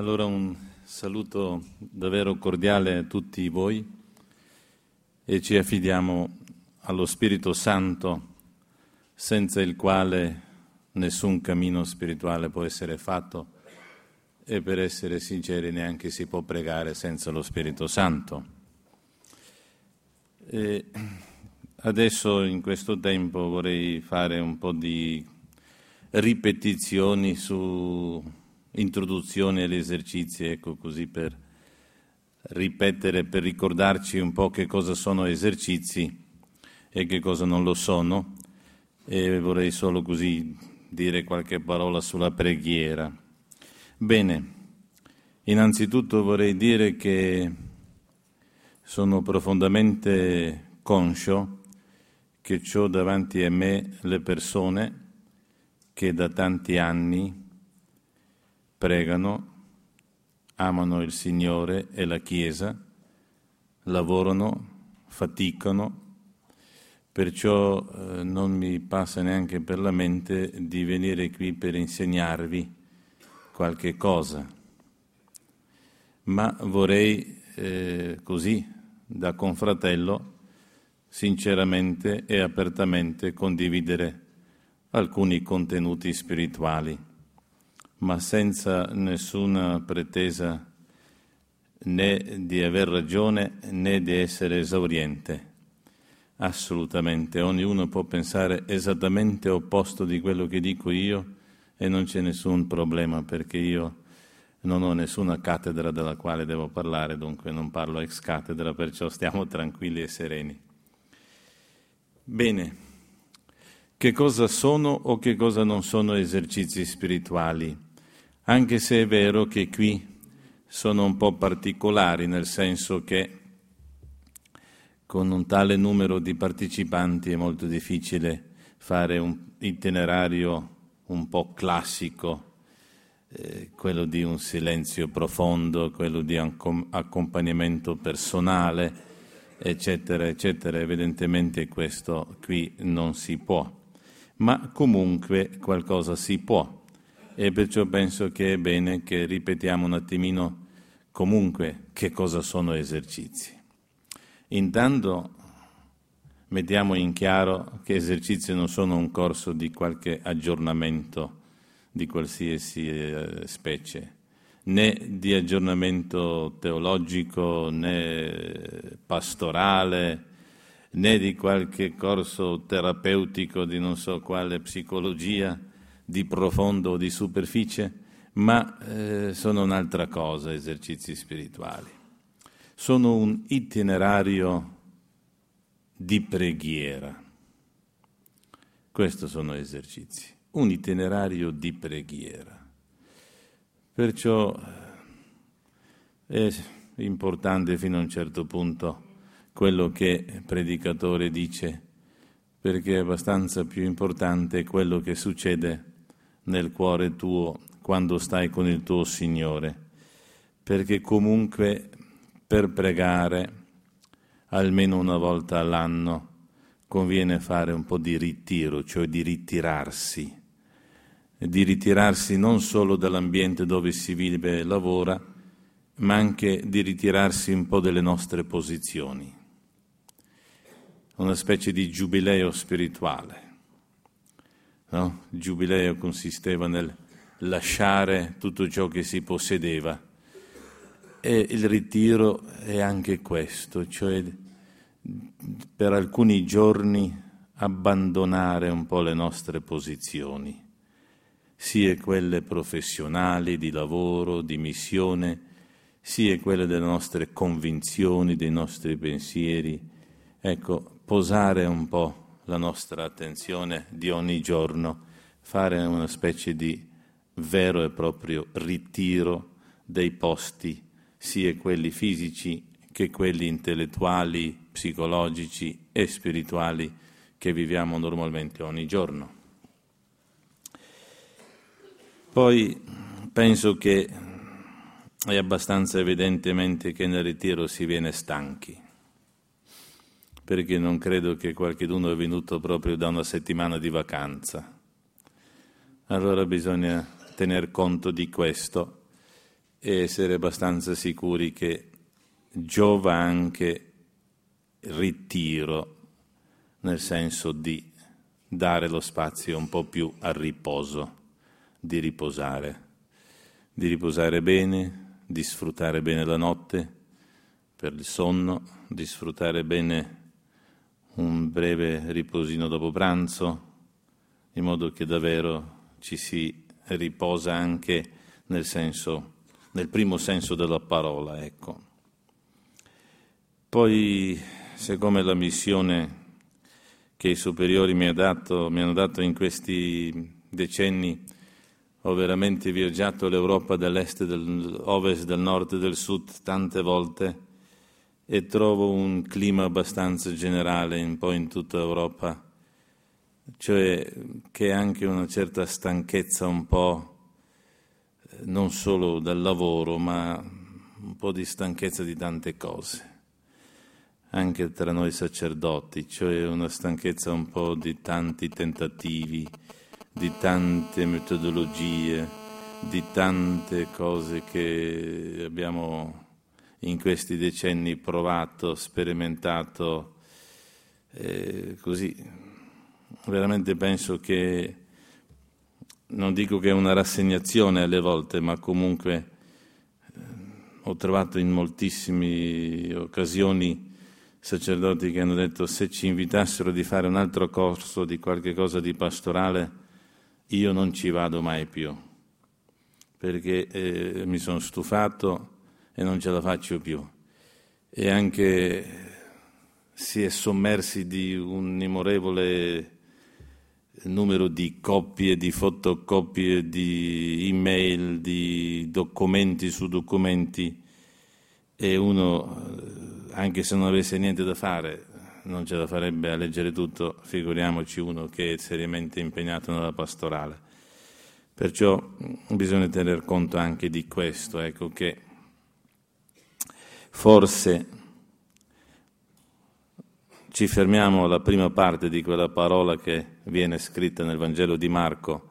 Allora un saluto davvero cordiale a tutti voi e ci affidiamo allo Spirito Santo senza il quale nessun cammino spirituale può essere fatto e per essere sinceri neanche si può pregare senza lo Spirito Santo. E adesso in questo tempo vorrei fare un po' di ripetizioni su introduzione agli esercizi, ecco così per ripetere, per ricordarci un po' che cosa sono esercizi e che cosa non lo sono e vorrei solo così dire qualche parola sulla preghiera. Bene, innanzitutto vorrei dire che sono profondamente conscio che ho davanti a me le persone che da tanti anni pregano, amano il Signore e la Chiesa, lavorano, faticano, perciò eh, non mi passa neanche per la mente di venire qui per insegnarvi qualche cosa, ma vorrei eh, così, da confratello, sinceramente e apertamente condividere alcuni contenuti spirituali ma senza nessuna pretesa né di aver ragione né di essere esauriente. Assolutamente, ognuno può pensare esattamente opposto di quello che dico io e non c'è nessun problema perché io non ho nessuna cattedra della quale devo parlare, dunque non parlo ex cattedra, perciò stiamo tranquilli e sereni. Bene, che cosa sono o che cosa non sono esercizi spirituali? Anche se è vero che qui sono un po' particolari, nel senso che con un tale numero di partecipanti è molto difficile fare un itinerario un po' classico, eh, quello di un silenzio profondo, quello di un accompagnamento personale, eccetera, eccetera. Evidentemente questo qui non si può, ma comunque qualcosa si può e perciò penso che è bene che ripetiamo un attimino comunque che cosa sono esercizi. Intanto mettiamo in chiaro che esercizi non sono un corso di qualche aggiornamento di qualsiasi eh, specie, né di aggiornamento teologico né pastorale, né di qualche corso terapeutico di non so quale psicologia di profondo o di superficie, ma eh, sono un'altra cosa esercizi spirituali. Sono un itinerario di preghiera. Questi sono esercizi, un itinerario di preghiera. Perciò eh, è importante fino a un certo punto quello che il predicatore dice, perché è abbastanza più importante quello che succede nel cuore tuo quando stai con il tuo Signore, perché comunque per pregare almeno una volta all'anno conviene fare un po' di ritiro, cioè di ritirarsi, di ritirarsi non solo dall'ambiente dove si vive e lavora, ma anche di ritirarsi un po' dalle nostre posizioni, una specie di giubileo spirituale No? Il giubileo consisteva nel lasciare tutto ciò che si possedeva e il ritiro è anche questo, cioè per alcuni giorni abbandonare un po' le nostre posizioni, sia quelle professionali, di lavoro, di missione, sia quelle delle nostre convinzioni, dei nostri pensieri. Ecco, posare un po' la nostra attenzione di ogni giorno, fare una specie di vero e proprio ritiro dei posti, sia quelli fisici che quelli intellettuali, psicologici e spirituali che viviamo normalmente ogni giorno. Poi penso che è abbastanza evidentemente che nel ritiro si viene stanchi perché non credo che qualcuno è venuto proprio da una settimana di vacanza. Allora bisogna tener conto di questo e essere abbastanza sicuri che giova anche ritiro, nel senso di dare lo spazio un po' più al riposo, di riposare, di riposare bene, di sfruttare bene la notte per il sonno, di sfruttare bene un breve riposino dopo pranzo, in modo che davvero ci si riposa anche nel senso, nel primo senso della parola, ecco. Poi, siccome la missione che i superiori mi, dato, mi hanno dato in questi decenni, ho veramente viaggiato l'Europa dell'est, dell'ovest, del nord e del sud tante volte e trovo un clima abbastanza generale un po' in tutta Europa, cioè che anche una certa stanchezza un po' non solo dal lavoro, ma un po' di stanchezza di tante cose, anche tra noi sacerdoti, cioè una stanchezza un po' di tanti tentativi, di tante metodologie, di tante cose che abbiamo in questi decenni provato, sperimentato, eh, così. Veramente penso che, non dico che è una rassegnazione alle volte, ma comunque eh, ho trovato in moltissime occasioni sacerdoti che hanno detto se ci invitassero di fare un altro corso di qualche cosa di pastorale, io non ci vado mai più, perché eh, mi sono stufato e non ce la faccio più. E anche si è sommersi di un immorevole numero di copie, di fotocopie, di email, di documenti su documenti e uno, anche se non avesse niente da fare, non ce la farebbe a leggere tutto, figuriamoci uno che è seriamente impegnato nella pastorale. Perciò bisogna tener conto anche di questo, ecco che Forse ci fermiamo alla prima parte di quella parola che viene scritta nel Vangelo di Marco,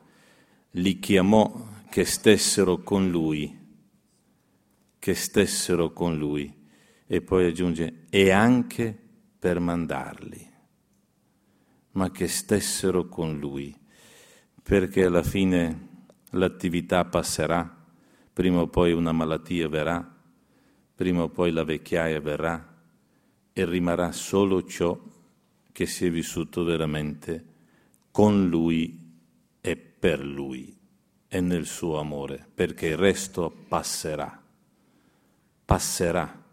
li chiamò che stessero con lui, che stessero con lui, e poi aggiunge, e anche per mandarli, ma che stessero con lui, perché alla fine l'attività passerà, prima o poi una malattia verrà, prima o poi la vecchiaia verrà e rimarrà solo ciò che si è vissuto veramente con Lui e per Lui e nel suo amore, perché il resto passerà, passerà.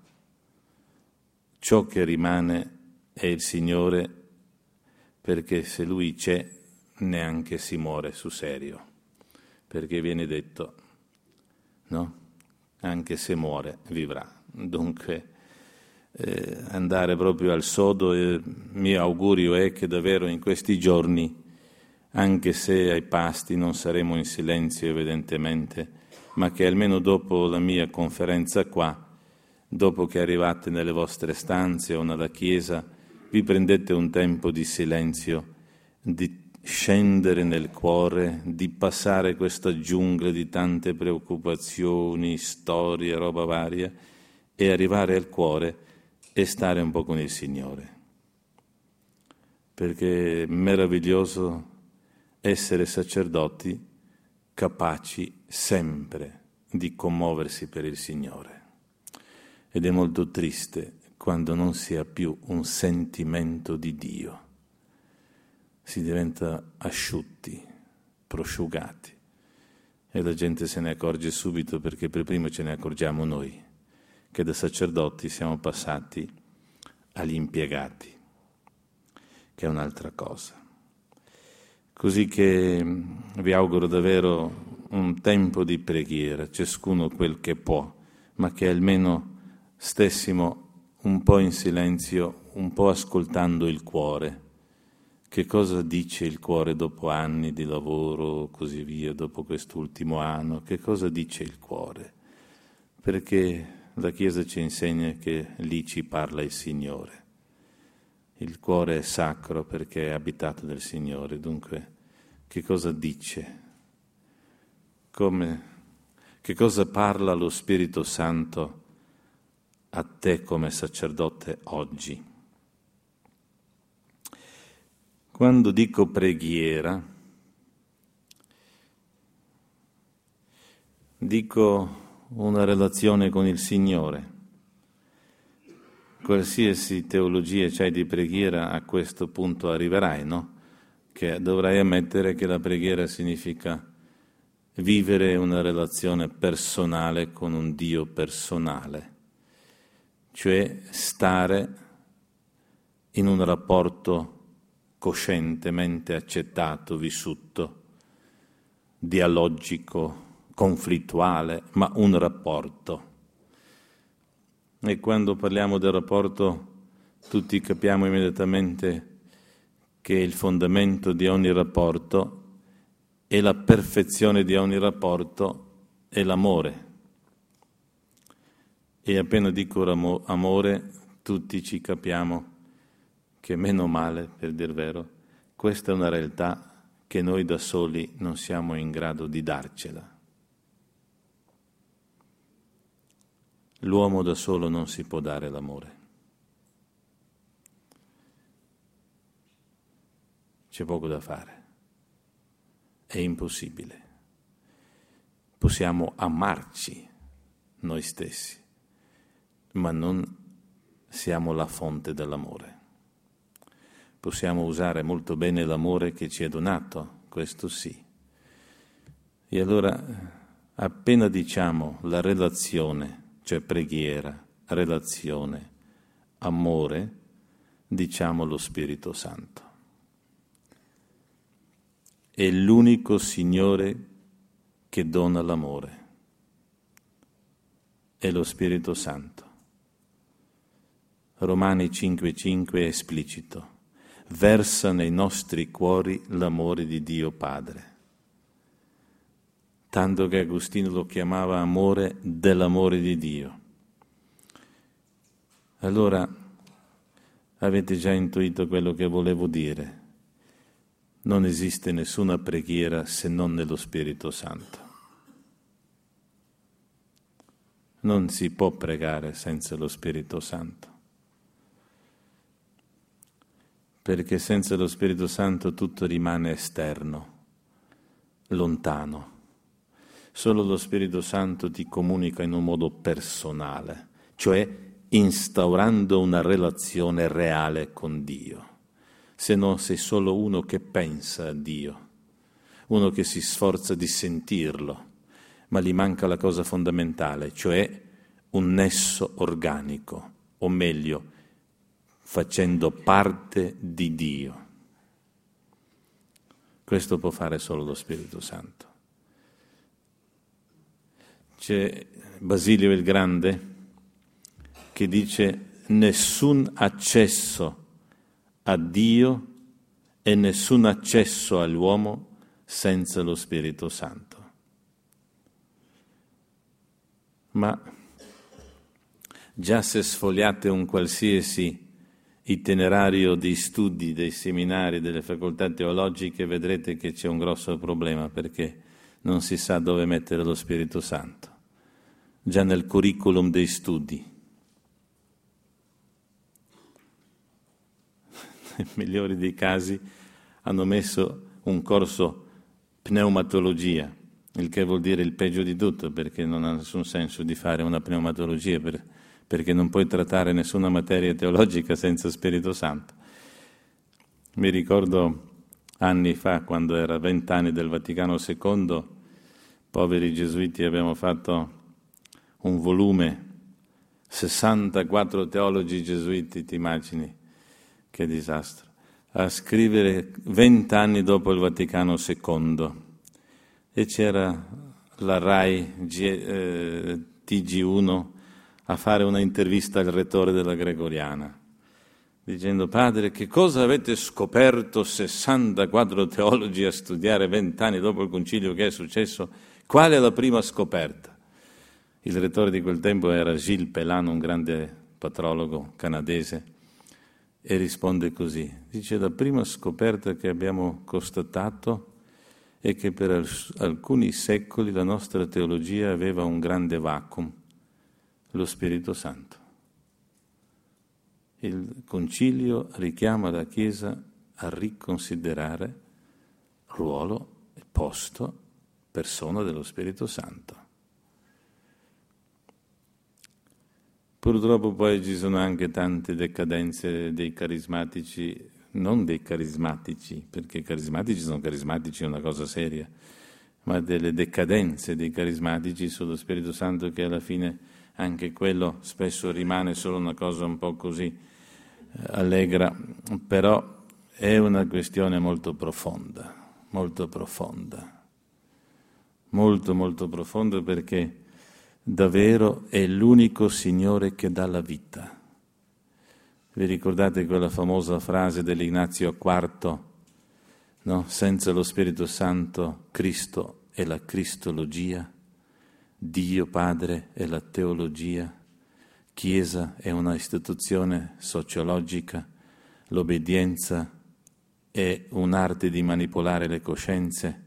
Ciò che rimane è il Signore, perché se Lui c'è neanche si muore sul serio, perché viene detto, no? Anche se muore, vivrà dunque eh, andare proprio al sodo il mio augurio è che davvero in questi giorni, anche se ai pasti non saremo in silenzio evidentemente, ma che almeno dopo la mia conferenza qua, dopo che arrivate nelle vostre stanze o nella chiesa, vi prendete un tempo di silenzio, di scendere nel cuore, di passare questa giungla di tante preoccupazioni, storie, roba varia, e arrivare al cuore e stare un po' con il Signore. Perché è meraviglioso essere sacerdoti capaci sempre di commuoversi per il Signore. Ed è molto triste quando non si ha più un sentimento di Dio. Si diventa asciutti, prosciugati e la gente se ne accorge subito perché per primo ce ne accorgiamo noi che da sacerdoti siamo passati agli impiegati, che è un'altra cosa. Così che mm, vi auguro davvero un tempo di preghiera, ciascuno quel che può, ma che almeno stessimo un po' in silenzio, un po' ascoltando il cuore. Che cosa dice il cuore dopo anni di lavoro, così via, dopo quest'ultimo anno? Che cosa dice il cuore? Perché la Chiesa ci insegna che lì ci parla il Signore. Il cuore è sacro perché è abitato dal Signore, dunque che cosa dice? Come, Che cosa parla lo Spirito Santo a te come sacerdote oggi? Quando dico preghiera, dico una relazione con il Signore. Qualsiasi teologia c'hai di preghiera a questo punto arriverai, no? Che dovrai ammettere che la preghiera significa vivere una relazione personale con un Dio personale, cioè stare in un rapporto coscientemente accettato, vissuto, dialogico, conflittuale, ma un rapporto. E quando parliamo del rapporto tutti capiamo immediatamente che il fondamento di ogni rapporto e la perfezione di ogni rapporto è l'amore. E appena dico amore, tutti ci capiamo che meno male, per dir vero, questa è una realtà che noi da soli non siamo in grado di darcela. L'uomo da solo non si può dare l'amore. C'è poco da fare. È impossibile. Possiamo amarci noi stessi, ma non siamo la fonte dell'amore. Possiamo usare molto bene l'amore che ci è donato, questo sì. E allora, appena diciamo la relazione, cioè preghiera, relazione, amore, diciamo lo Spirito Santo. È l'unico Signore che dona l'amore. È lo Spirito Santo. Romani 5:5 è esplicito. Versa nei nostri cuori l'amore di Dio Padre tanto che Agostino lo chiamava amore dell'amore di Dio. Allora avete già intuito quello che volevo dire. Non esiste nessuna preghiera se non nello Spirito Santo. Non si può pregare senza lo Spirito Santo. Perché senza lo Spirito Santo tutto rimane esterno, lontano Solo lo Spirito Santo ti comunica in un modo personale, cioè instaurando una relazione reale con Dio. Se no sei solo uno che pensa a Dio, uno che si sforza di sentirlo, ma gli manca la cosa fondamentale, cioè un nesso organico, o meglio, facendo parte di Dio. Questo può fare solo lo Spirito Santo. C'è Basilio il Grande che dice nessun accesso a Dio e nessun accesso all'uomo senza lo Spirito Santo. Ma già se sfogliate un qualsiasi itinerario di studi dei seminari delle facoltà teologiche vedrete che c'è un grosso problema perché non si sa dove mettere lo Spirito Santo, già nel curriculum dei studi. Nei migliori dei casi hanno messo un corso pneumatologia, il che vuol dire il peggio di tutto, perché non ha nessun senso di fare una pneumatologia, per, perché non puoi trattare nessuna materia teologica senza Spirito Santo. Mi ricordo anni fa, quando era vent'anni del Vaticano II, poveri gesuiti abbiamo fatto un volume, 64 teologi gesuiti, ti immagini? Che disastro, a scrivere vent'anni dopo il Vaticano II e c'era la RAI G, eh, TG1 a fare una intervista al rettore della Gregoriana dicendo padre che cosa avete scoperto 64 teologi a studiare vent'anni dopo il concilio che è successo? Qual è la prima scoperta? Il rettore di quel tempo era Gilles Pellan, un grande patrologo canadese, e risponde così. Dice, la prima scoperta che abbiamo constatato è che per alcuni secoli la nostra teologia aveva un grande vacuum, lo Spirito Santo. Il concilio richiama la Chiesa a riconsiderare ruolo posto, persona dello Spirito Santo. Purtroppo poi ci sono anche tante decadenze dei carismatici, non dei carismatici, perché carismatici sono carismatici, è una cosa seria, ma delle decadenze dei carismatici sullo Spirito Santo che alla fine anche quello spesso rimane solo una cosa un po' così eh, allegra, però è una questione molto profonda, molto profonda, molto molto profonda perché davvero è l'unico Signore che dà la vita. Vi ricordate quella famosa frase dell'Ignazio IV? No? Senza lo Spirito Santo Cristo è la Cristologia, Dio Padre è la teologia, Chiesa è una istituzione sociologica, l'obbedienza è un'arte di manipolare le coscienze,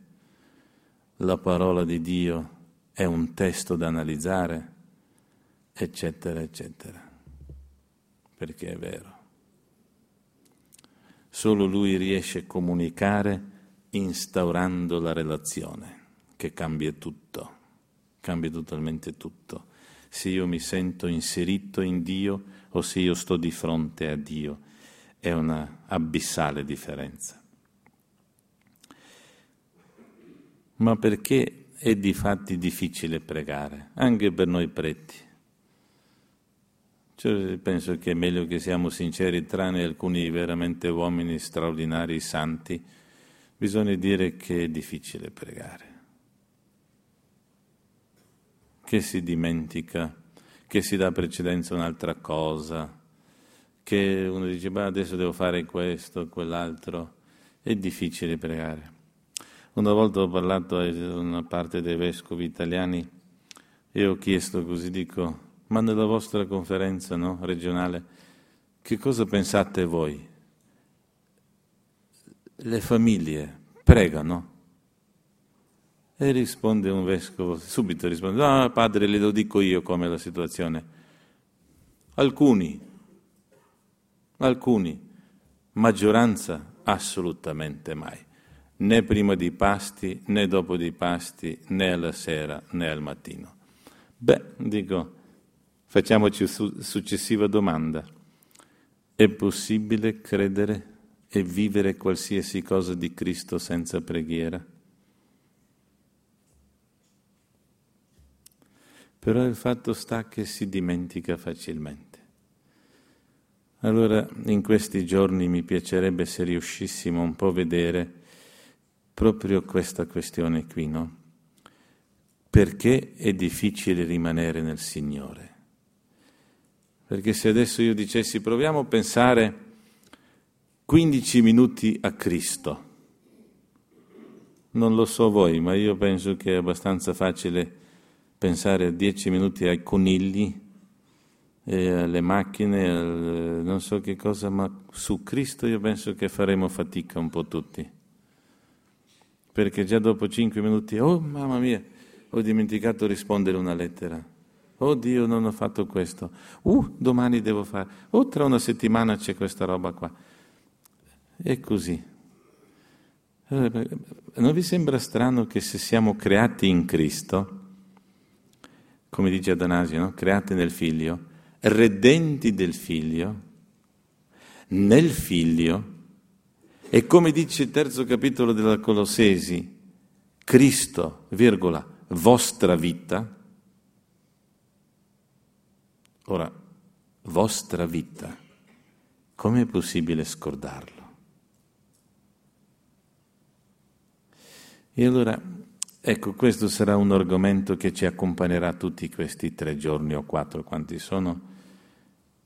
la parola di Dio è un testo da analizzare, eccetera, eccetera. Perché è vero. Solo lui riesce a comunicare instaurando la relazione, che cambia tutto, cambia totalmente tutto. Se io mi sento inserito in Dio o se io sto di fronte a Dio, è una abissale differenza. Ma perché è di fatti difficile pregare, anche per noi preti. Cioè, penso che è meglio che siamo sinceri, tranne alcuni veramente uomini straordinari, santi, bisogna dire che è difficile pregare, che si dimentica, che si dà precedenza a un'altra cosa, che uno dice, beh, adesso devo fare questo, quell'altro, è difficile pregare. Una volta ho parlato a una parte dei vescovi italiani e ho chiesto così, dico, ma nella vostra conferenza no, regionale, che cosa pensate voi? Le famiglie pregano? E risponde un vescovo, subito risponde, ah padre, le lo dico io come è la situazione. Alcuni, alcuni, maggioranza assolutamente mai né prima dei pasti, né dopo dei pasti, né alla sera, né al mattino. Beh, dico, facciamoci su- successiva domanda. È possibile credere e vivere qualsiasi cosa di Cristo senza preghiera? Però il fatto sta che si dimentica facilmente. Allora, in questi giorni mi piacerebbe se riuscissimo un po' a vedere proprio questa questione qui, no? Perché è difficile rimanere nel Signore? Perché se adesso io dicessi proviamo a pensare 15 minuti a Cristo, non lo so voi, ma io penso che è abbastanza facile pensare a 10 minuti ai conigli, alle macchine, al, non so che cosa, ma su Cristo io penso che faremo fatica un po' tutti perché già dopo cinque minuti, oh mamma mia, ho dimenticato di rispondere una lettera. Oh Dio, non ho fatto questo. Uh, domani devo fare. Oh, tra una settimana c'è questa roba qua. E così. Non vi sembra strano che se siamo creati in Cristo, come dice Adanasio, no? creati nel Figlio, redenti del Figlio, nel Figlio, e come dice il terzo capitolo della Colossesi, Cristo, virgola, vostra vita, ora, vostra vita, come è possibile scordarlo? E allora, ecco, questo sarà un argomento che ci accompagnerà tutti questi tre giorni o quattro, quanti sono.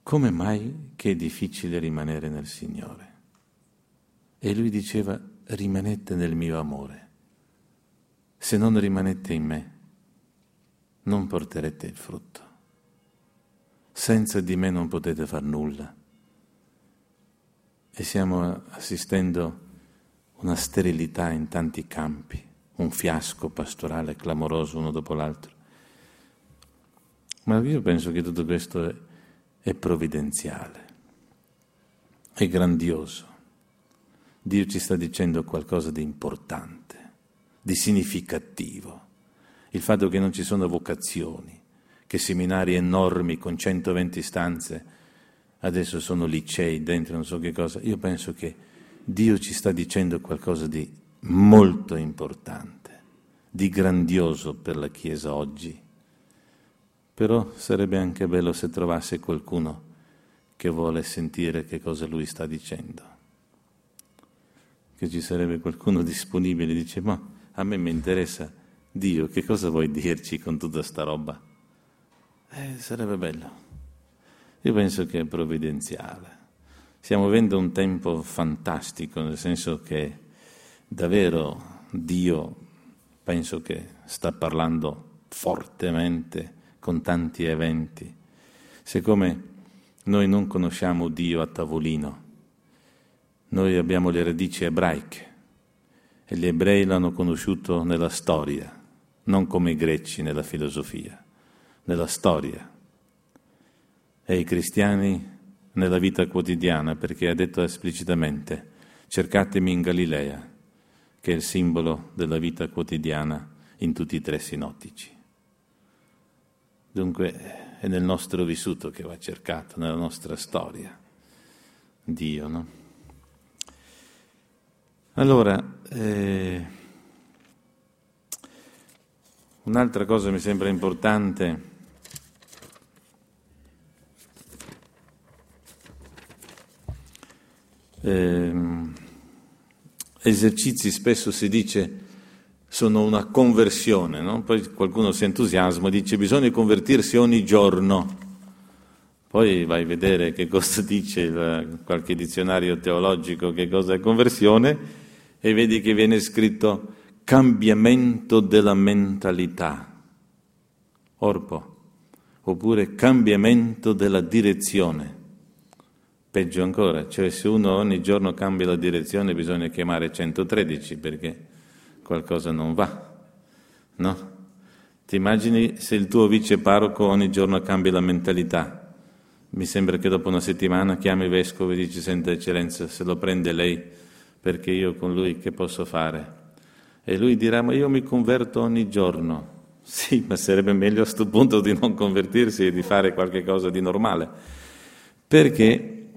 Come mai che è difficile rimanere nel Signore? E lui diceva, rimanete nel mio amore. Se non rimanete in me, non porterete il frutto. Senza di me non potete far nulla. E stiamo assistendo una sterilità in tanti campi, un fiasco pastorale clamoroso uno dopo l'altro. Ma io penso che tutto questo è, è provvidenziale, è grandioso. Dio ci sta dicendo qualcosa di importante, di significativo. Il fatto che non ci sono vocazioni, che seminari enormi con 120 stanze adesso sono licei dentro non so che cosa, io penso che Dio ci sta dicendo qualcosa di molto importante, di grandioso per la Chiesa oggi. Però sarebbe anche bello se trovasse qualcuno che vuole sentire che cosa lui sta dicendo. Che ci sarebbe qualcuno disponibile dice, ma a me mi interessa Dio, che cosa vuoi dirci con tutta sta roba? Eh, sarebbe bello. Io penso che è provvidenziale. Stiamo vivendo un tempo fantastico, nel senso che davvero Dio penso che sta parlando fortemente con tanti eventi. Siccome noi non conosciamo Dio a tavolino, noi abbiamo le radici ebraiche e gli ebrei l'hanno conosciuto nella storia, non come i greci nella filosofia nella storia e i cristiani nella vita quotidiana, perché ha detto esplicitamente cercatemi in Galilea, che è il simbolo della vita quotidiana in tutti i tre sinottici. Dunque è nel nostro vissuto che va cercato, nella nostra storia, Dio, no? Allora, eh, un'altra cosa mi sembra importante eh, esercizi spesso si dice sono una conversione, no? poi qualcuno si entusiasma e dice bisogna convertirsi ogni giorno. Poi vai a vedere che cosa dice il, qualche dizionario teologico, che cosa è conversione, e vedi che viene scritto cambiamento della mentalità, orpo, oppure cambiamento della direzione. Peggio ancora, cioè se uno ogni giorno cambia la direzione bisogna chiamare 113 perché qualcosa non va, no? Ti immagini se il tuo vice parroco ogni giorno cambia la mentalità? Mi sembra che dopo una settimana chiami il vescovo e dici, senta eccellenza, se lo prende lei, perché io con lui che posso fare? E lui dirà, ma io mi converto ogni giorno. Sì, ma sarebbe meglio a questo punto di non convertirsi e di fare qualcosa di normale. Perché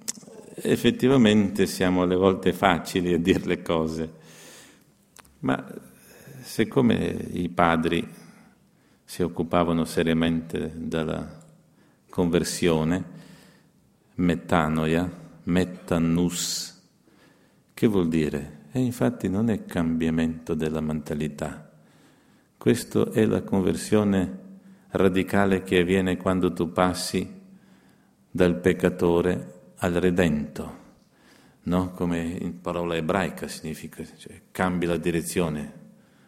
effettivamente siamo alle volte facili a dire le cose, ma siccome i padri si occupavano seriamente della conversione, metanoia, metannus, che vuol dire? E infatti non è cambiamento della mentalità, questo è la conversione radicale che avviene quando tu passi dal peccatore al redento, no? come in parola ebraica significa, cioè, cambi la direzione,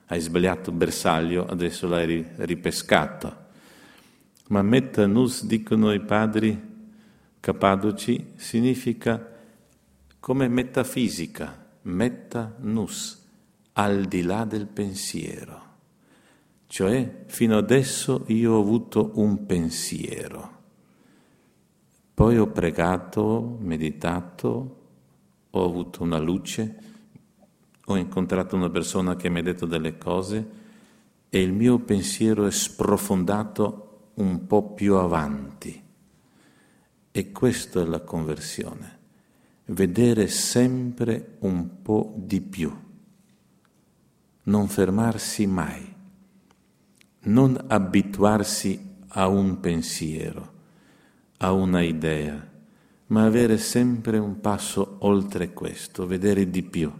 hai sbagliato bersaglio, adesso l'hai ripescato. Ma metanus, dicono i padri capadoci, significa come metafisica, metanus, al di là del pensiero. Cioè, fino adesso io ho avuto un pensiero poi ho pregato, meditato, ho avuto una luce, ho incontrato una persona che mi ha detto delle cose e il mio pensiero è sprofondato un po' più avanti. E questa è la conversione, vedere sempre un po' di più, non fermarsi mai, non abituarsi a un pensiero a una idea, ma avere sempre un passo oltre questo, vedere di più.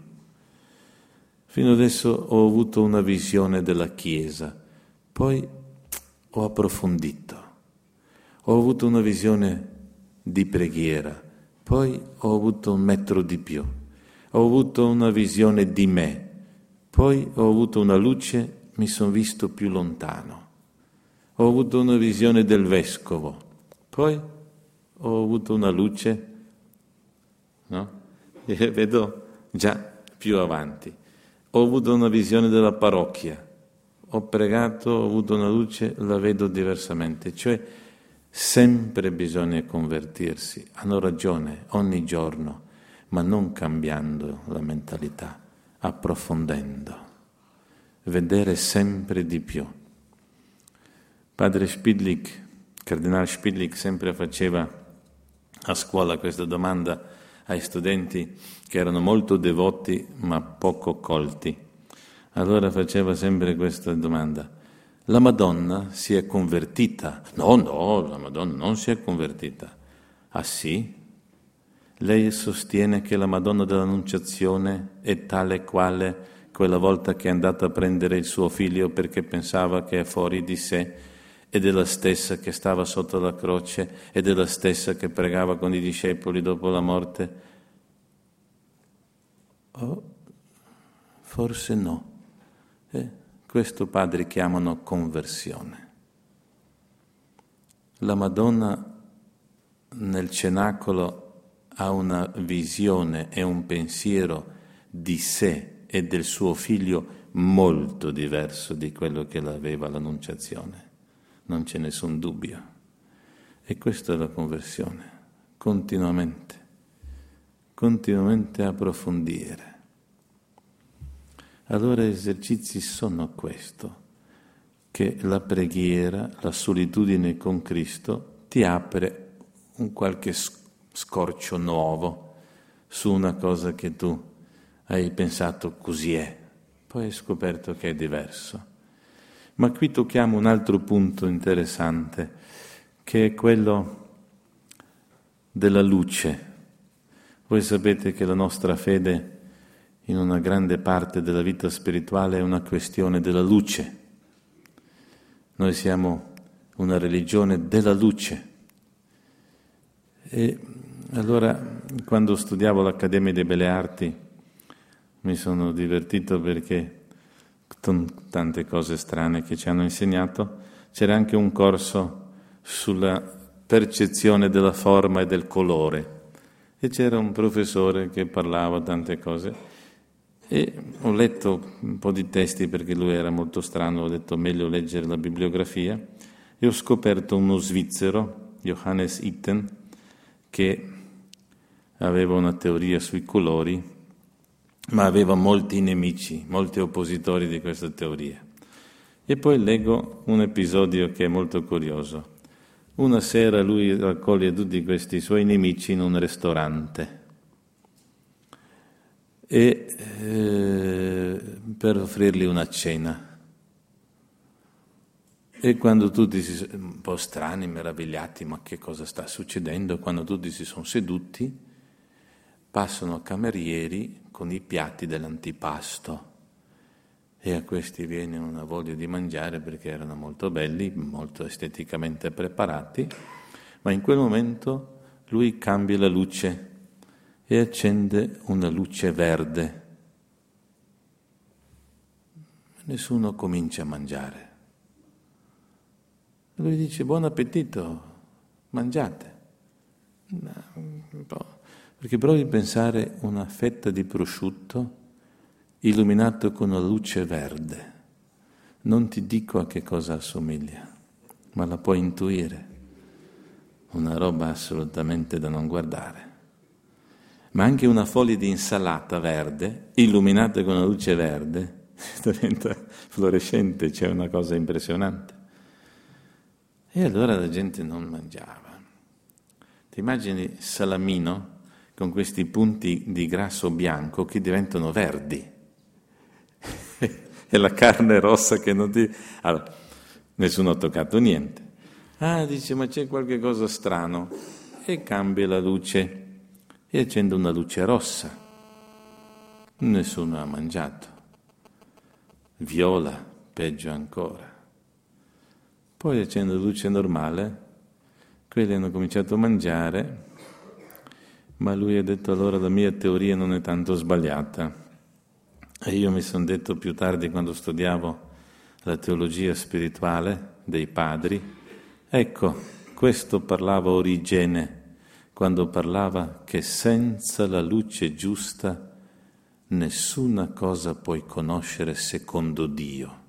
Fino adesso ho avuto una visione della Chiesa, poi ho approfondito, ho avuto una visione di preghiera, poi ho avuto un metro di più, ho avuto una visione di me, poi ho avuto una luce, mi sono visto più lontano, ho avuto una visione del vescovo, poi ho avuto una luce, no? E vedo già più avanti. ho avuto una visione della parrocchia, ho pregato, ho avuto una luce, la vedo diversamente. Cioè, sempre bisogna convertirsi, hanno ragione, ogni giorno, ma non cambiando la mentalità, approfondendo, vedere sempre di più. Padre Spidlik, Cardinale Spidlik sempre faceva a scuola questa domanda ai studenti che erano molto devoti ma poco colti. Allora faceva sempre questa domanda. La Madonna si è convertita? No, no, la Madonna non si è convertita. Ah sì? Lei sostiene che la Madonna dell'Annunciazione è tale quale quella volta che è andata a prendere il suo figlio perché pensava che è fuori di sé ed è la stessa che stava sotto la croce ed è la stessa che pregava con i discepoli dopo la morte? Oh, forse no. Eh, questo padri chiamano conversione. La Madonna nel cenacolo ha una visione e un pensiero di sé e del suo figlio molto diverso di quello che l'aveva l'Annunciazione non c'è nessun dubbio. E questa è la conversione, continuamente, continuamente approfondire. Allora gli esercizi sono questo, che la preghiera, la solitudine con Cristo ti apre un qualche scorcio nuovo su una cosa che tu hai pensato così è, poi hai scoperto che è diverso. Ma qui tocchiamo un altro punto interessante, che è quello della luce. Voi sapete che la nostra fede in una grande parte della vita spirituale è una questione della luce. Noi siamo una religione della luce. E allora, quando studiavo l'Accademia delle Belle Arti, mi sono divertito perché tante cose strane che ci hanno insegnato, c'era anche un corso sulla percezione della forma e del colore e c'era un professore che parlava tante cose e ho letto un po' di testi perché lui era molto strano, ho detto meglio leggere la bibliografia e ho scoperto uno svizzero, Johannes Itten, che aveva una teoria sui colori ma aveva molti nemici, molti oppositori di questa teoria. E poi leggo un episodio che è molto curioso. Una sera lui raccoglie tutti questi suoi nemici in un ristorante e, eh, per offrirgli una cena. E quando tutti si sono un po' strani, meravigliati, ma che cosa sta succedendo? Quando tutti si sono seduti, passano camerieri con i piatti dell'antipasto e a questi viene una voglia di mangiare perché erano molto belli, molto esteticamente preparati, ma in quel momento lui cambia la luce e accende una luce verde. Nessuno comincia a mangiare. Lui dice buon appetito, mangiate. Un po' Perché provi a pensare una fetta di prosciutto illuminato con una luce verde. Non ti dico a che cosa assomiglia, ma la puoi intuire. Una roba assolutamente da non guardare. Ma anche una foglia di insalata verde, illuminata con una luce verde, diventa fluorescente, c'è una cosa impressionante. E allora la gente non mangiava. Ti immagini Salamino? con questi punti di grasso bianco che diventano verdi. e la carne rossa che non ti... Allora, nessuno ha toccato niente. Ah, dice, ma c'è qualche cosa strano. E cambia la luce e accende una luce rossa. Nessuno ha mangiato. Viola, peggio ancora. Poi accende la luce normale, quelli hanno cominciato a mangiare ma lui ha detto allora la mia teoria non è tanto sbagliata. E io mi sono detto più tardi quando studiavo la teologia spirituale dei padri, ecco, questo parlava Origene quando parlava che senza la luce giusta nessuna cosa puoi conoscere secondo Dio,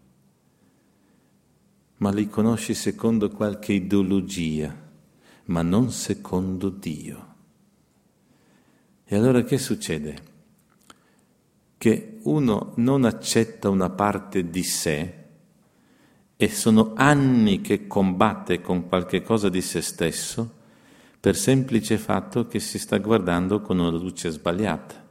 ma li conosci secondo qualche ideologia, ma non secondo Dio. E allora che succede? Che uno non accetta una parte di sé e sono anni che combatte con qualche cosa di se stesso per semplice fatto che si sta guardando con una luce sbagliata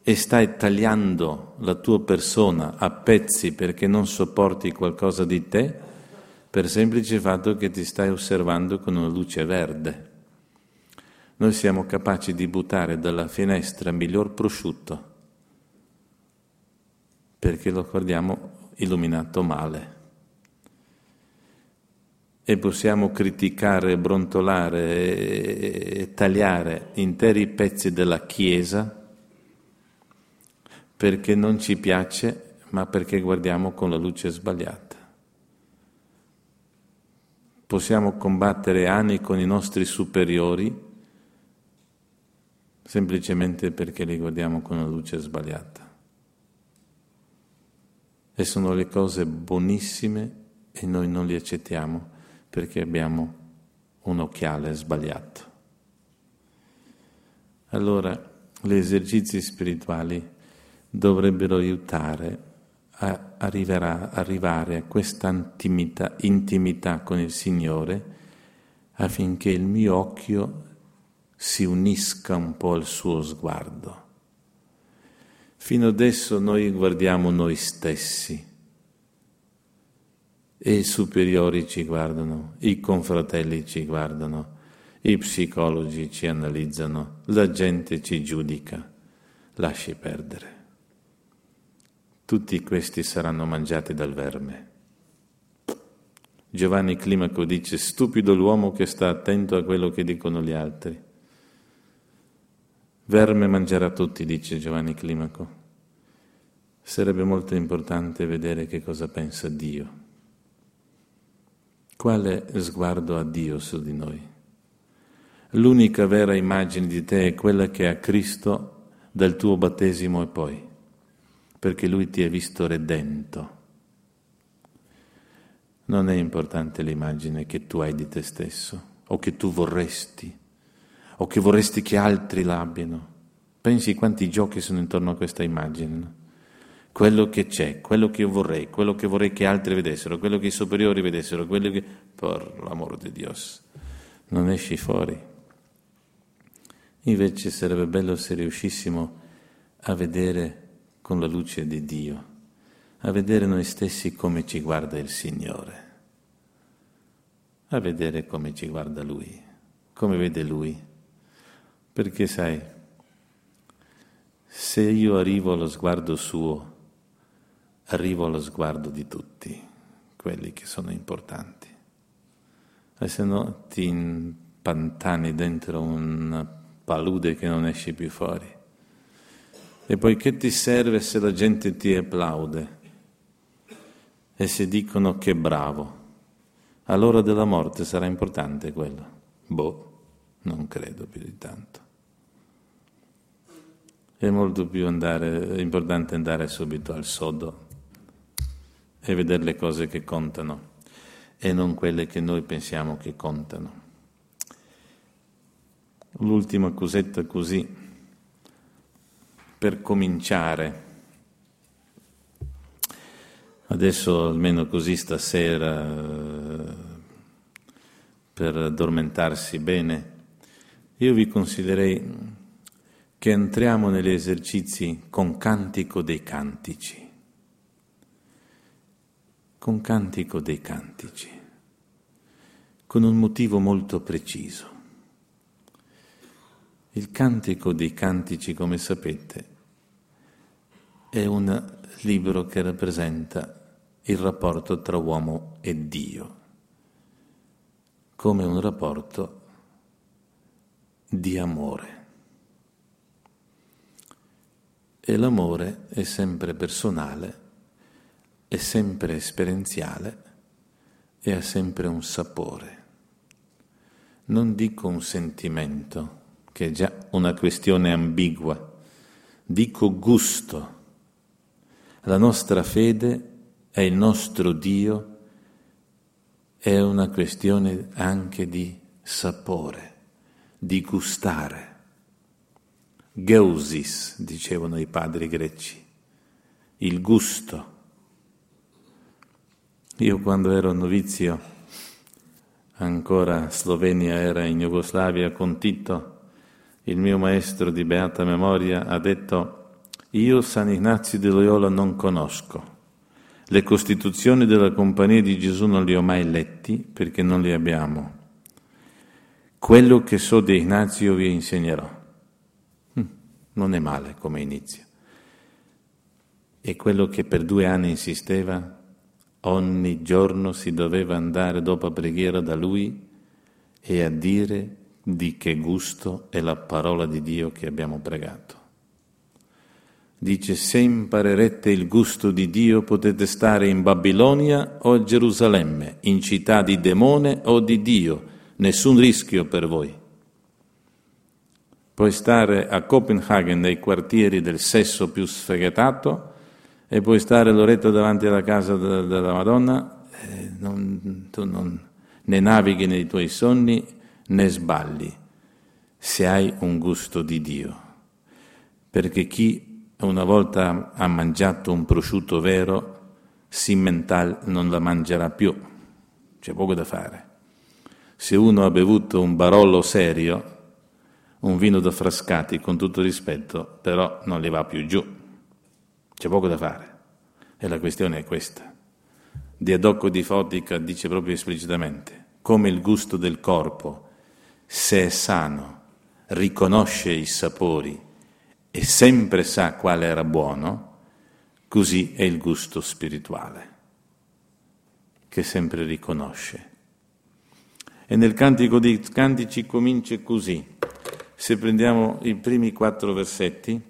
e stai tagliando la tua persona a pezzi perché non sopporti qualcosa di te per semplice fatto che ti stai osservando con una luce verde. Noi siamo capaci di buttare dalla finestra miglior prosciutto perché lo guardiamo illuminato male. E possiamo criticare, brontolare e tagliare interi pezzi della Chiesa perché non ci piace, ma perché guardiamo con la luce sbagliata. Possiamo combattere anni con i nostri superiori semplicemente perché li guardiamo con la luce sbagliata. E sono le cose buonissime e noi non li accettiamo perché abbiamo un occhiale sbagliato. Allora, gli esercizi spirituali dovrebbero aiutare a arrivare a questa intimità, intimità con il Signore affinché il mio occhio si unisca un po' al suo sguardo. Fino adesso noi guardiamo noi stessi e i superiori ci guardano, i confratelli ci guardano, i psicologi ci analizzano, la gente ci giudica. Lasci perdere tutti questi saranno mangiati dal verme. Giovanni Climaco dice, stupido l'uomo che sta attento a quello che dicono gli altri. Verme mangerà tutti, dice Giovanni Climaco. Sarebbe molto importante vedere che cosa pensa Dio. Quale sguardo ha Dio su di noi? L'unica vera immagine di te è quella che ha Cristo dal tuo battesimo e poi perché Lui ti ha visto redento. Non è importante l'immagine che tu hai di te stesso o che tu vorresti o che vorresti che altri l'abbiano. Pensi quanti giochi sono intorno a questa immagine. No? Quello che c'è, quello che io vorrei, quello che vorrei che altri vedessero, quello che i superiori vedessero, quello che... Per l'amor di Dio, non esci fuori. Invece sarebbe bello se riuscissimo a vedere con la luce di Dio, a vedere noi stessi come ci guarda il Signore, a vedere come ci guarda Lui, come vede Lui. Perché sai, se io arrivo allo sguardo suo, arrivo allo sguardo di tutti, quelli che sono importanti. E se no ti impantani dentro una palude che non esci più fuori. E poi che ti serve se la gente ti applaude e se dicono che bravo? All'ora della morte sarà importante quello? Boh, non credo più di tanto. È molto più andare, è importante andare subito al sodo e vedere le cose che contano e non quelle che noi pensiamo che contano. L'ultima cosetta così per cominciare. Adesso almeno così stasera, per addormentarsi bene, io vi consiglierei che entriamo negli esercizi con cantico dei cantici. Con cantico dei cantici, con un motivo molto preciso. Il Cantico dei Cantici, come sapete, è un libro che rappresenta il rapporto tra uomo e Dio, come un rapporto di amore. E l'amore è sempre personale, è sempre esperienziale e ha sempre un sapore. Non dico un sentimento, che è già una questione ambigua, dico gusto. La nostra fede è il nostro Dio, è una questione anche di sapore, di gustare. Geusis, dicevano i padri greci, il gusto. Io quando ero novizio, ancora Slovenia era in Jugoslavia con Tito, il mio maestro di beata memoria ha detto io San Ignazio di Loyola non conosco. Le costituzioni della Compagnia di Gesù non li ho mai letti perché non li abbiamo. Quello che so di Ignazio vi insegnerò. Hm, non è male come inizio. E quello che per due anni insisteva, ogni giorno si doveva andare dopo preghiera da lui e a dire di che gusto è la parola di Dio che abbiamo pregato. Dice, se imparerete il gusto di Dio potete stare in Babilonia o a Gerusalemme, in città di demone o di Dio, nessun rischio per voi. Puoi stare a Copenaghen nei quartieri del sesso più sfegatato e puoi stare l'oretta davanti alla casa della Madonna, eh, non, tu non, ne navighi nei tuoi sogni né sbagli se hai un gusto di Dio. Perché chi una volta ha mangiato un prosciutto vero, simmental non la mangerà più, c'è poco da fare. Se uno ha bevuto un barollo serio, un vino da frascati, con tutto rispetto, però non le va più giù, c'è poco da fare. E la questione è questa. Diadocco di Fotica dice proprio esplicitamente, come il gusto del corpo se è sano, riconosce i sapori e sempre sa quale era buono, così è il gusto spirituale, che sempre riconosce. E nel Cantico dei Cantici comincia così. Se prendiamo i primi quattro versetti,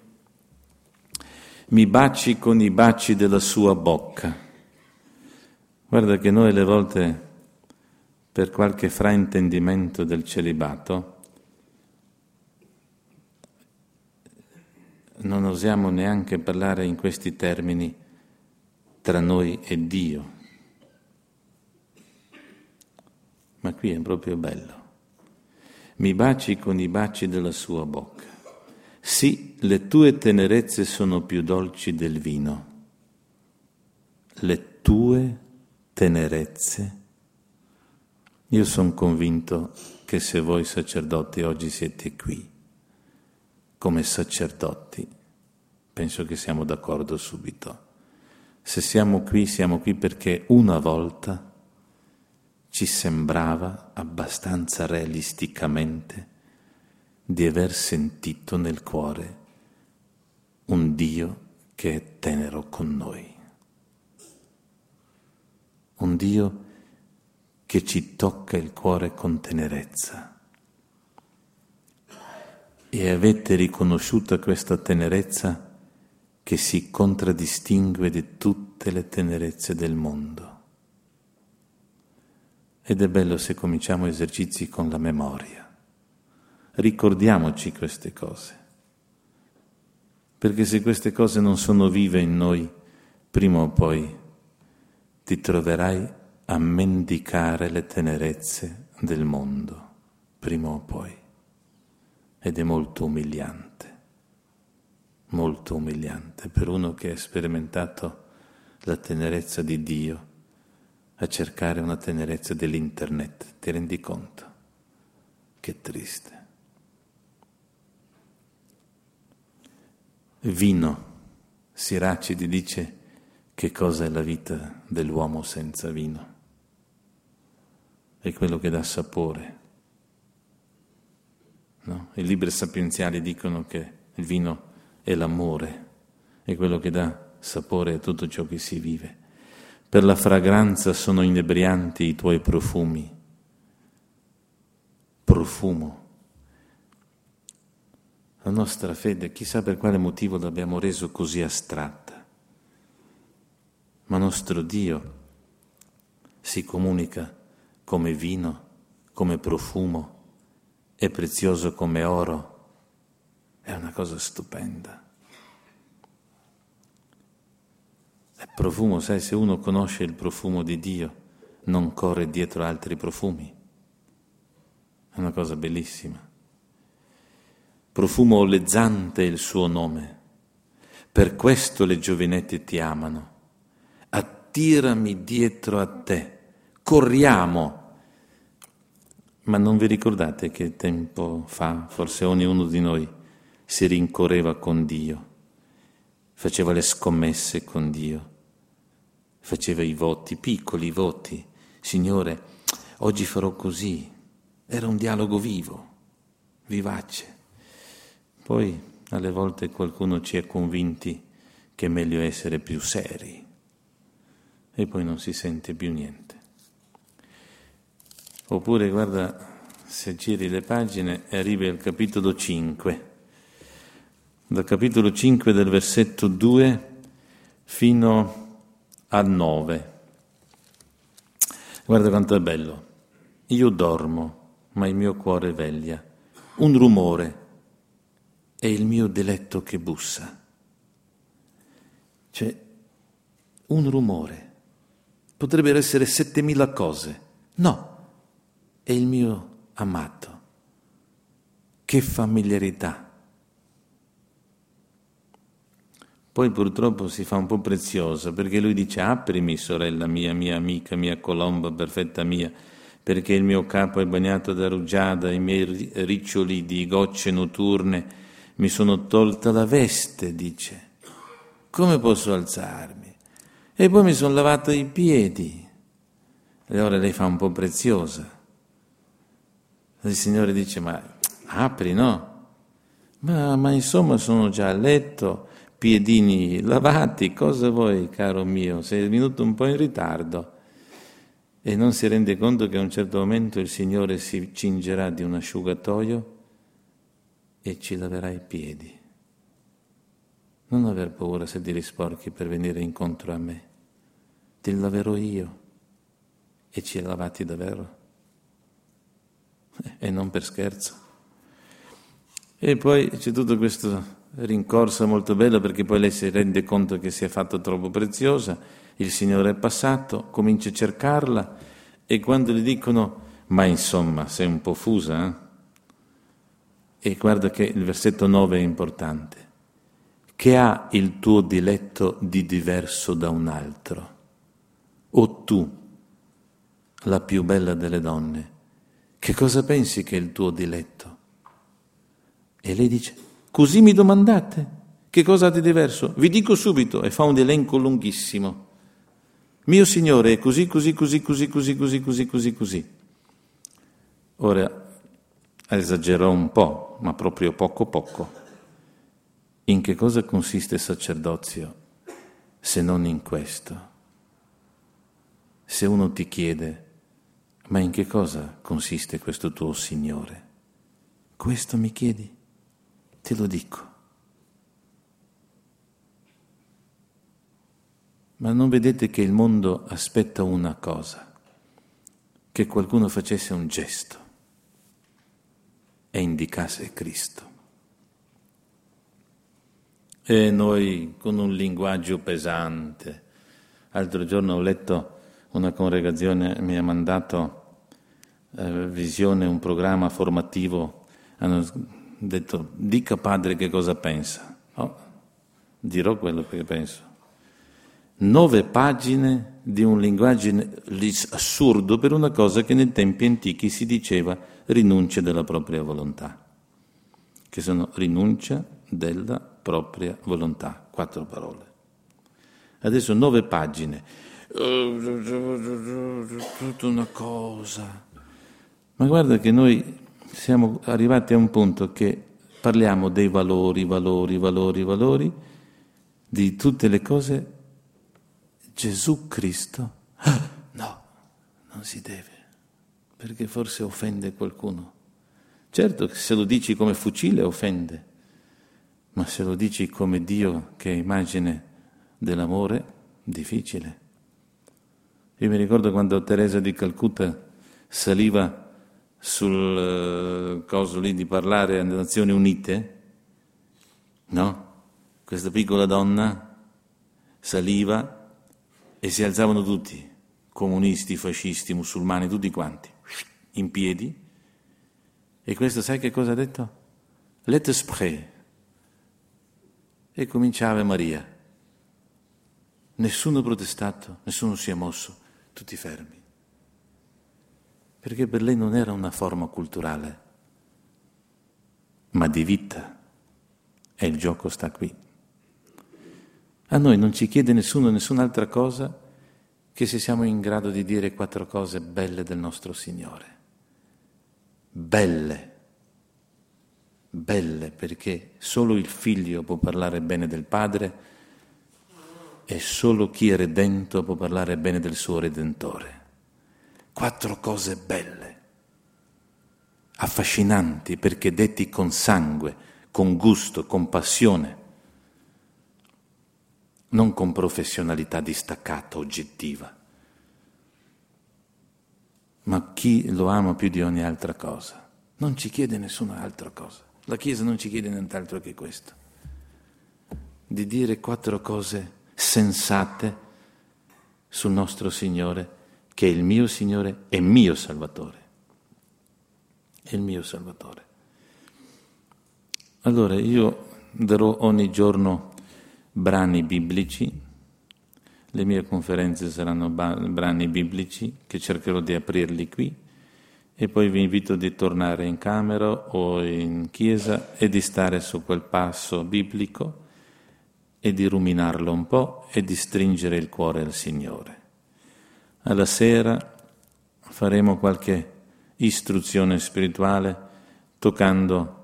mi baci con i baci della sua bocca. Guarda che noi alle volte per qualche fraintendimento del celibato, non osiamo neanche parlare in questi termini tra noi e Dio. Ma qui è proprio bello. Mi baci con i baci della sua bocca. Sì, le tue tenerezze sono più dolci del vino. Le tue tenerezze io sono convinto che se voi sacerdoti oggi siete qui, come sacerdoti, penso che siamo d'accordo subito. Se siamo qui, siamo qui perché una volta ci sembrava abbastanza realisticamente di aver sentito nel cuore un Dio che è tenero con noi. Un Dio che ci tocca il cuore con tenerezza. E avete riconosciuta questa tenerezza che si contraddistingue di tutte le tenerezze del mondo. Ed è bello se cominciamo esercizi con la memoria. Ricordiamoci queste cose. Perché se queste cose non sono vive in noi, prima o poi ti troverai a mendicare le tenerezze del mondo, prima o poi. Ed è molto umiliante, molto umiliante per uno che ha sperimentato la tenerezza di Dio a cercare una tenerezza dell'internet. Ti rendi conto? Che triste. Vino, Siracidi dice che cosa è la vita dell'uomo senza vino è quello che dà sapore. No? I libri sapienziali dicono che il vino è l'amore, è quello che dà sapore a tutto ciò che si vive. Per la fragranza sono inebrianti i tuoi profumi. Profumo. La nostra fede, chissà per quale motivo l'abbiamo reso così astratta, ma nostro Dio si comunica come vino, come profumo, è prezioso come oro, è una cosa stupenda. È profumo, sai, se uno conosce il profumo di Dio, non corre dietro altri profumi. È una cosa bellissima. Profumo olezzante il suo nome. Per questo le giovinette ti amano. Attirami dietro a te. Corriamo. Ma non vi ricordate che tempo fa, forse ognuno di noi, si rincorreva con Dio, faceva le scommesse con Dio, faceva i voti, piccoli voti. Signore, oggi farò così. Era un dialogo vivo, vivace. Poi alle volte qualcuno ci è convinti che è meglio essere più seri e poi non si sente più niente. Oppure guarda, se giri le pagine e arrivi al capitolo 5, dal capitolo 5 del versetto 2 fino al 9. Guarda quanto è bello. Io dormo, ma il mio cuore veglia. Un rumore è il mio diletto che bussa. Cioè, un rumore. Potrebbero essere settemila cose. No, è il mio amato. Che familiarità. Poi purtroppo si fa un po' preziosa perché lui dice aprimi sorella mia, mia amica, mia colomba perfetta mia, perché il mio capo è bagnato da rugiada, i miei riccioli di gocce notturne mi sono tolta la veste, dice. Come posso alzarmi? E poi mi sono lavato i piedi. E ora lei fa un po' preziosa. Il Signore dice, ma apri, no? Ma, ma insomma sono già a letto, piedini lavati, cosa vuoi, caro mio? Sei venuto un po' in ritardo. E non si rende conto che a un certo momento il Signore si cingerà di un asciugatoio e ci laverai i piedi. Non aver paura se ti risporchi per venire incontro a me. Ti laverò io e ci lavati davvero. E non per scherzo. E poi c'è tutto questo rincorsa molto bello perché poi lei si rende conto che si è fatta troppo preziosa, il Signore è passato, comincia a cercarla e quando le dicono ma insomma sei un po' fusa, eh? E guarda che il versetto 9 è importante. Che ha il tuo diletto di diverso da un altro? O tu, la più bella delle donne, che cosa pensi che è il tuo diletto? E lei dice, così mi domandate? Che cosa ha di diverso? Vi dico subito, e fa un elenco lunghissimo. Mio Signore è così, così, così, così, così, così, così, così, così. Ora, esagerò un po', ma proprio poco poco. In che cosa consiste il sacerdozio se non in questo? Se uno ti chiede, ma in che cosa consiste questo tuo Signore? Questo mi chiedi? Te lo dico. Ma non vedete che il mondo aspetta una cosa, che qualcuno facesse un gesto e indicasse Cristo. E noi con un linguaggio pesante. L'altro giorno ho letto una congregazione, mi ha mandato eh, visione, un programma formativo, hanno detto dica padre che cosa pensa. Oh, dirò quello che penso. Nove pagine di un linguaggio assurdo per una cosa che nei tempi antichi si diceva rinuncia della propria volontà, che sono rinuncia della propria volontà, quattro parole. Adesso nove pagine, tutta una cosa. Ma guarda che noi siamo arrivati a un punto che parliamo dei valori, valori, valori, valori, di tutte le cose. Gesù Cristo, no, non si deve perché forse offende qualcuno. Certo se lo dici come fucile offende, ma se lo dici come Dio che è immagine dell'amore, difficile. Io mi ricordo quando Teresa di Calcutta saliva sul uh, coso lì di parlare alle Nazioni Unite, no? Questa piccola donna saliva E si alzavano tutti, comunisti, fascisti, musulmani, tutti quanti, in piedi. E questo sai che cosa ha detto? Pray. E cominciava Maria. Nessuno protestato, nessuno si è mosso, tutti fermi. Perché per lei non era una forma culturale, ma di vita. E il gioco sta qui. A noi non ci chiede nessuno nessun'altra cosa che se siamo in grado di dire quattro cose belle del nostro Signore. Belle, belle perché solo il figlio può parlare bene del padre e solo chi è redento può parlare bene del suo redentore. Quattro cose belle, affascinanti perché detti con sangue, con gusto, con passione non con professionalità distaccata, oggettiva. Ma chi lo ama più di ogni altra cosa non ci chiede nessuna altra cosa. La Chiesa non ci chiede nient'altro che questo, di dire quattro cose sensate sul nostro Signore, che è il mio Signore e mio Salvatore. È il mio Salvatore. Allora io darò ogni giorno brani biblici, le mie conferenze saranno brani biblici che cercherò di aprirli qui e poi vi invito di tornare in camera o in chiesa e di stare su quel passo biblico e di ruminarlo un po' e di stringere il cuore al Signore. Alla sera faremo qualche istruzione spirituale toccando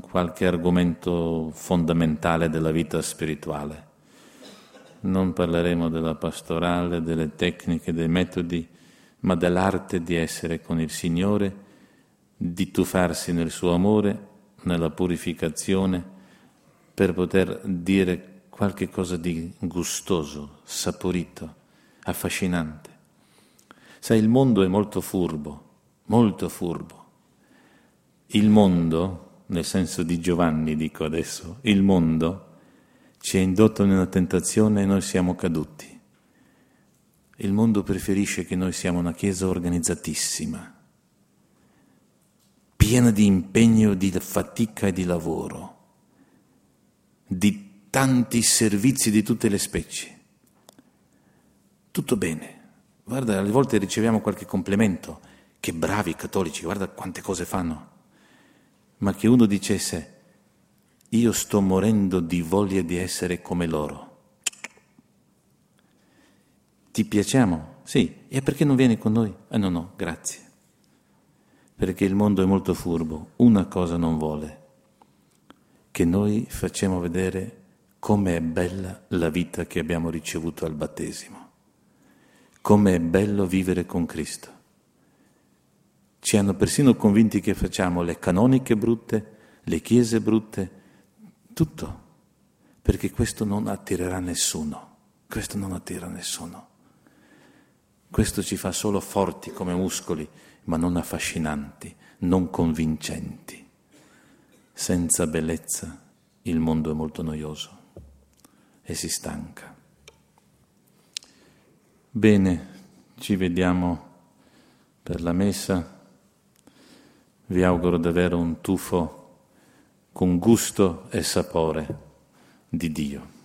qualche argomento fondamentale della vita spirituale. Non parleremo della pastorale, delle tecniche, dei metodi, ma dell'arte di essere con il Signore, di tuffarsi nel suo amore, nella purificazione, per poter dire qualche cosa di gustoso, saporito, affascinante. Sai, il mondo è molto furbo, molto furbo. Il mondo nel senso di Giovanni dico adesso, il mondo ci ha indotto nella tentazione e noi siamo caduti. Il mondo preferisce che noi siamo una chiesa organizzatissima, piena di impegno, di fatica e di lavoro, di tanti servizi di tutte le specie. Tutto bene. Guarda, alle volte riceviamo qualche complimento. Che bravi i cattolici, guarda quante cose fanno ma che uno dicesse io sto morendo di voglia di essere come loro. Ti piacciamo? Sì. E perché non vieni con noi? Eh no, no, grazie. Perché il mondo è molto furbo. Una cosa non vuole, che noi facciamo vedere come è bella la vita che abbiamo ricevuto al battesimo, come è bello vivere con Cristo. Ci hanno persino convinti che facciamo le canoniche brutte, le chiese brutte, tutto, perché questo non attirerà nessuno, questo non attira nessuno. Questo ci fa solo forti come muscoli, ma non affascinanti, non convincenti. Senza bellezza il mondo è molto noioso e si stanca. Bene, ci vediamo per la messa. Vi auguro davvero un tuffo con gusto e sapore di Dio.